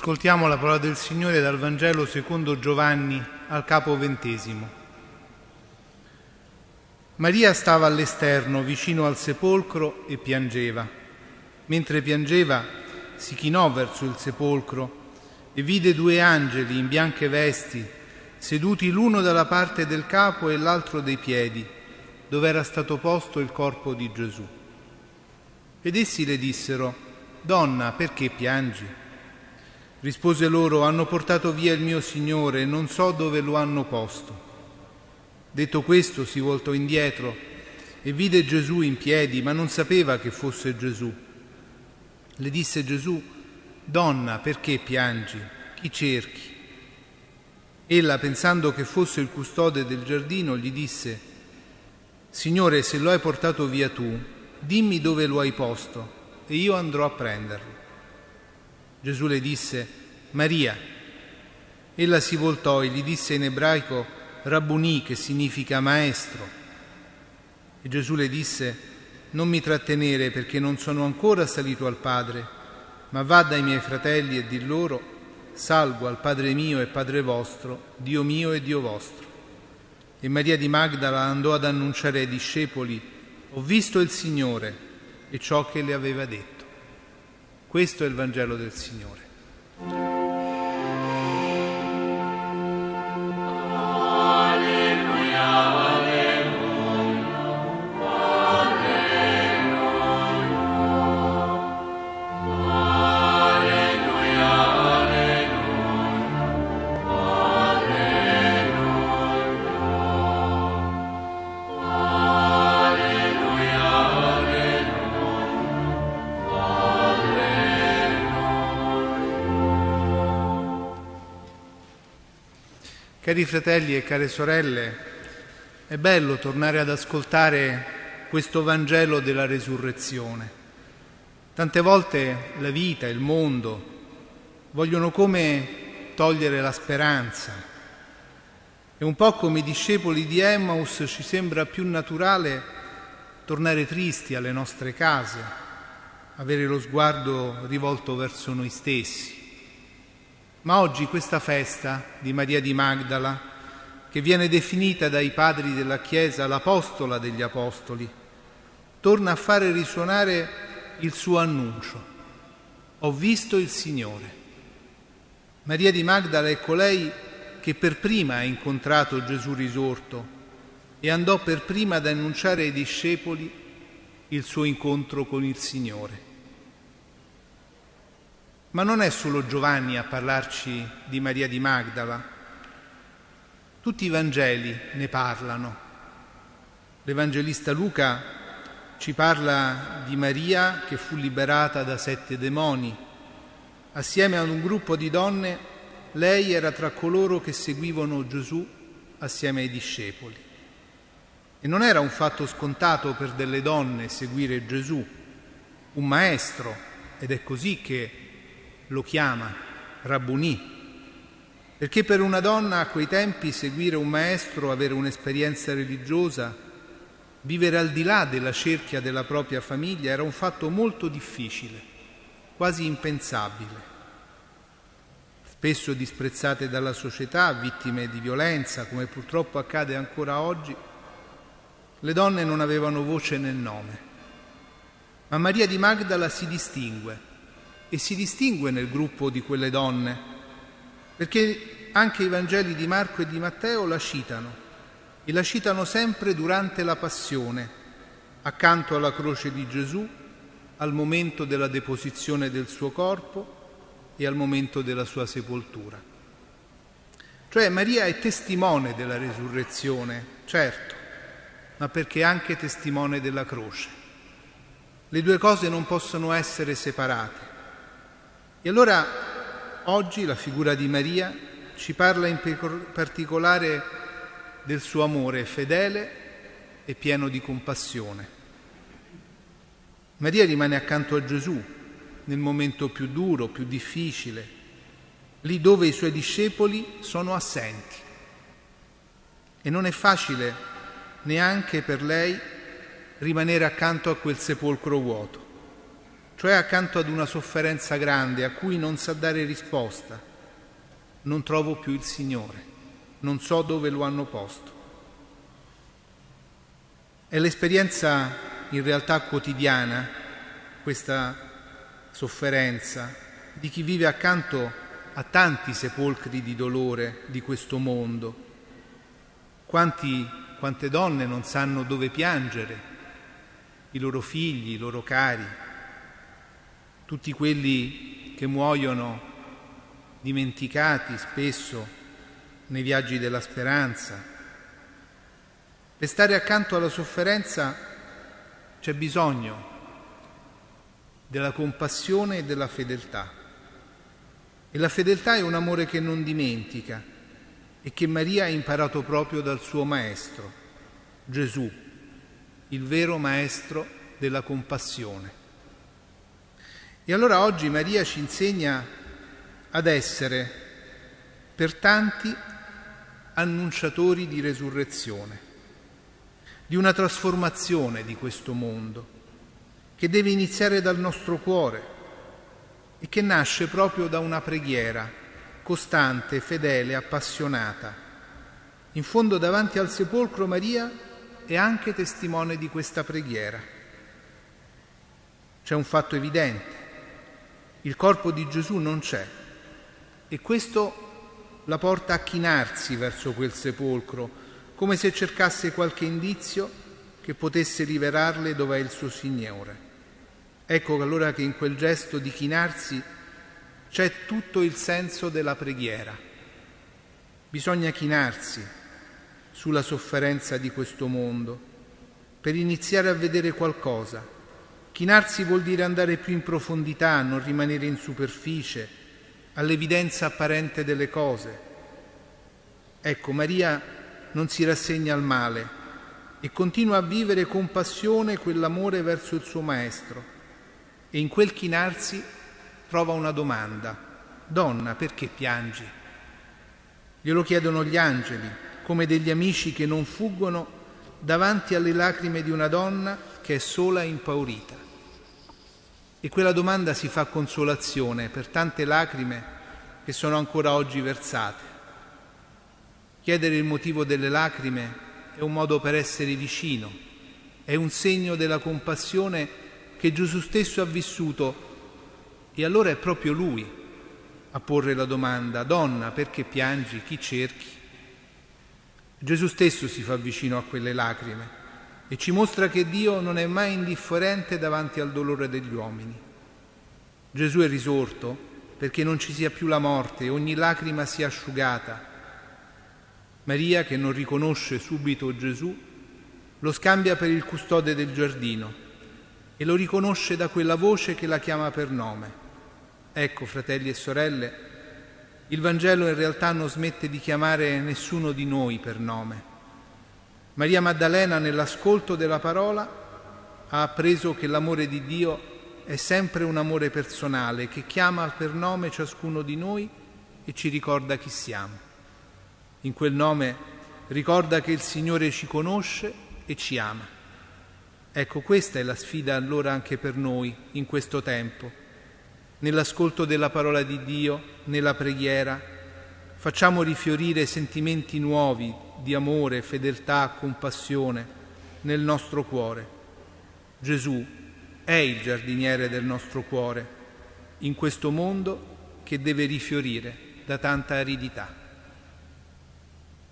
Ascoltiamo la parola del Signore dal Vangelo secondo Giovanni al capo ventesimo. Maria stava all'esterno vicino al sepolcro e piangeva. Mentre piangeva si chinò verso il sepolcro e vide due angeli in bianche vesti seduti l'uno dalla parte del capo e l'altro dei piedi, dove era stato posto il corpo di Gesù. Ed essi le dissero, Donna, perché piangi? Rispose loro, hanno portato via il mio Signore e non so dove lo hanno posto. Detto questo si voltò indietro e vide Gesù in piedi, ma non sapeva che fosse Gesù. Le disse Gesù, Donna, perché piangi? Chi cerchi? Ella, pensando che fosse il custode del giardino, gli disse, Signore, se lo hai portato via tu, dimmi dove lo hai posto e io andrò a prenderlo. Gesù le disse, Maria. Ella si voltò e gli disse in ebraico, Rabbuni, che significa maestro. E Gesù le disse, Non mi trattenere perché non sono ancora salito al Padre, ma va dai miei fratelli e di loro, salgo al Padre mio e Padre vostro, Dio mio e Dio vostro. E Maria di Magdala andò ad annunciare ai discepoli, Ho visto il Signore e ciò che le aveva detto. Questo è il Vangelo del Signore. Cari fratelli e care sorelle, è bello tornare ad ascoltare questo Vangelo della resurrezione. Tante volte la vita, il mondo vogliono come togliere la speranza. E un po' come i discepoli di Emmaus ci sembra più naturale tornare tristi alle nostre case, avere lo sguardo rivolto verso noi stessi. Ma oggi questa festa di Maria di Magdala, che viene definita dai padri della Chiesa l'apostola degli apostoli, torna a fare risuonare il suo annuncio. Ho visto il Signore. Maria di Magdala è colei che per prima ha incontrato Gesù risorto e andò per prima ad annunciare ai discepoli il suo incontro con il Signore. Ma non è solo Giovanni a parlarci di Maria di Magdala. Tutti i Vangeli ne parlano. L'Evangelista Luca ci parla di Maria che fu liberata da sette demoni. Assieme a un gruppo di donne, lei era tra coloro che seguivano Gesù assieme ai discepoli. E non era un fatto scontato per delle donne seguire Gesù, un maestro, ed è così che lo chiama Rabbuni, perché per una donna a quei tempi seguire un maestro, avere un'esperienza religiosa, vivere al di là della cerchia della propria famiglia era un fatto molto difficile, quasi impensabile. Spesso disprezzate dalla società, vittime di violenza, come purtroppo accade ancora oggi, le donne non avevano voce nel nome. Ma Maria di Magdala si distingue e si distingue nel gruppo di quelle donne, perché anche i Vangeli di Marco e di Matteo la citano e la citano sempre durante la passione, accanto alla croce di Gesù, al momento della deposizione del suo corpo e al momento della sua sepoltura. Cioè Maria è testimone della resurrezione, certo, ma perché è anche testimone della croce. Le due cose non possono essere separate. E allora oggi la figura di Maria ci parla in particolare del suo amore fedele e pieno di compassione. Maria rimane accanto a Gesù nel momento più duro, più difficile, lì dove i suoi discepoli sono assenti. E non è facile neanche per lei rimanere accanto a quel sepolcro vuoto. Cioè accanto ad una sofferenza grande a cui non sa dare risposta, non trovo più il Signore, non so dove lo hanno posto. È l'esperienza in realtà quotidiana, questa sofferenza, di chi vive accanto a tanti sepolcri di dolore di questo mondo. Quanti, quante donne non sanno dove piangere, i loro figli, i loro cari, tutti quelli che muoiono dimenticati spesso nei viaggi della speranza. Per stare accanto alla sofferenza c'è bisogno della compassione e della fedeltà. E la fedeltà è un amore che non dimentica e che Maria ha imparato proprio dal suo maestro, Gesù, il vero maestro della compassione. E allora oggi Maria ci insegna ad essere per tanti annunciatori di resurrezione, di una trasformazione di questo mondo, che deve iniziare dal nostro cuore e che nasce proprio da una preghiera costante, fedele, appassionata. In fondo davanti al sepolcro Maria è anche testimone di questa preghiera. C'è un fatto evidente, il corpo di Gesù non c'è e questo la porta a chinarsi verso quel sepolcro, come se cercasse qualche indizio che potesse rivelarle dove è il suo Signore. Ecco allora che in quel gesto di chinarsi c'è tutto il senso della preghiera. Bisogna chinarsi sulla sofferenza di questo mondo per iniziare a vedere qualcosa Chinarsi vuol dire andare più in profondità, non rimanere in superficie, all'evidenza apparente delle cose. Ecco, Maria non si rassegna al male e continua a vivere con passione quell'amore verso il suo Maestro. E in quel chinarsi trova una domanda. Donna, perché piangi? Glielo chiedono gli angeli, come degli amici che non fuggono davanti alle lacrime di una donna che è sola e impaurita. E quella domanda si fa consolazione per tante lacrime che sono ancora oggi versate. Chiedere il motivo delle lacrime è un modo per essere vicino, è un segno della compassione che Gesù stesso ha vissuto e allora è proprio Lui a porre la domanda, donna, perché piangi, chi cerchi? Gesù stesso si fa vicino a quelle lacrime e ci mostra che Dio non è mai indifferente davanti al dolore degli uomini. Gesù è risorto perché non ci sia più la morte e ogni lacrima sia asciugata. Maria, che non riconosce subito Gesù, lo scambia per il custode del giardino e lo riconosce da quella voce che la chiama per nome. Ecco, fratelli e sorelle, il Vangelo in realtà non smette di chiamare nessuno di noi per nome Maria Maddalena nell'ascolto della parola ha appreso che l'amore di Dio è sempre un amore personale che chiama per nome ciascuno di noi e ci ricorda chi siamo. In quel nome ricorda che il Signore ci conosce e ci ama. Ecco, questa è la sfida allora anche per noi in questo tempo. Nell'ascolto della parola di Dio, nella preghiera, facciamo rifiorire sentimenti nuovi di amore, fedeltà, compassione nel nostro cuore. Gesù è il giardiniere del nostro cuore in questo mondo che deve rifiorire da tanta aridità.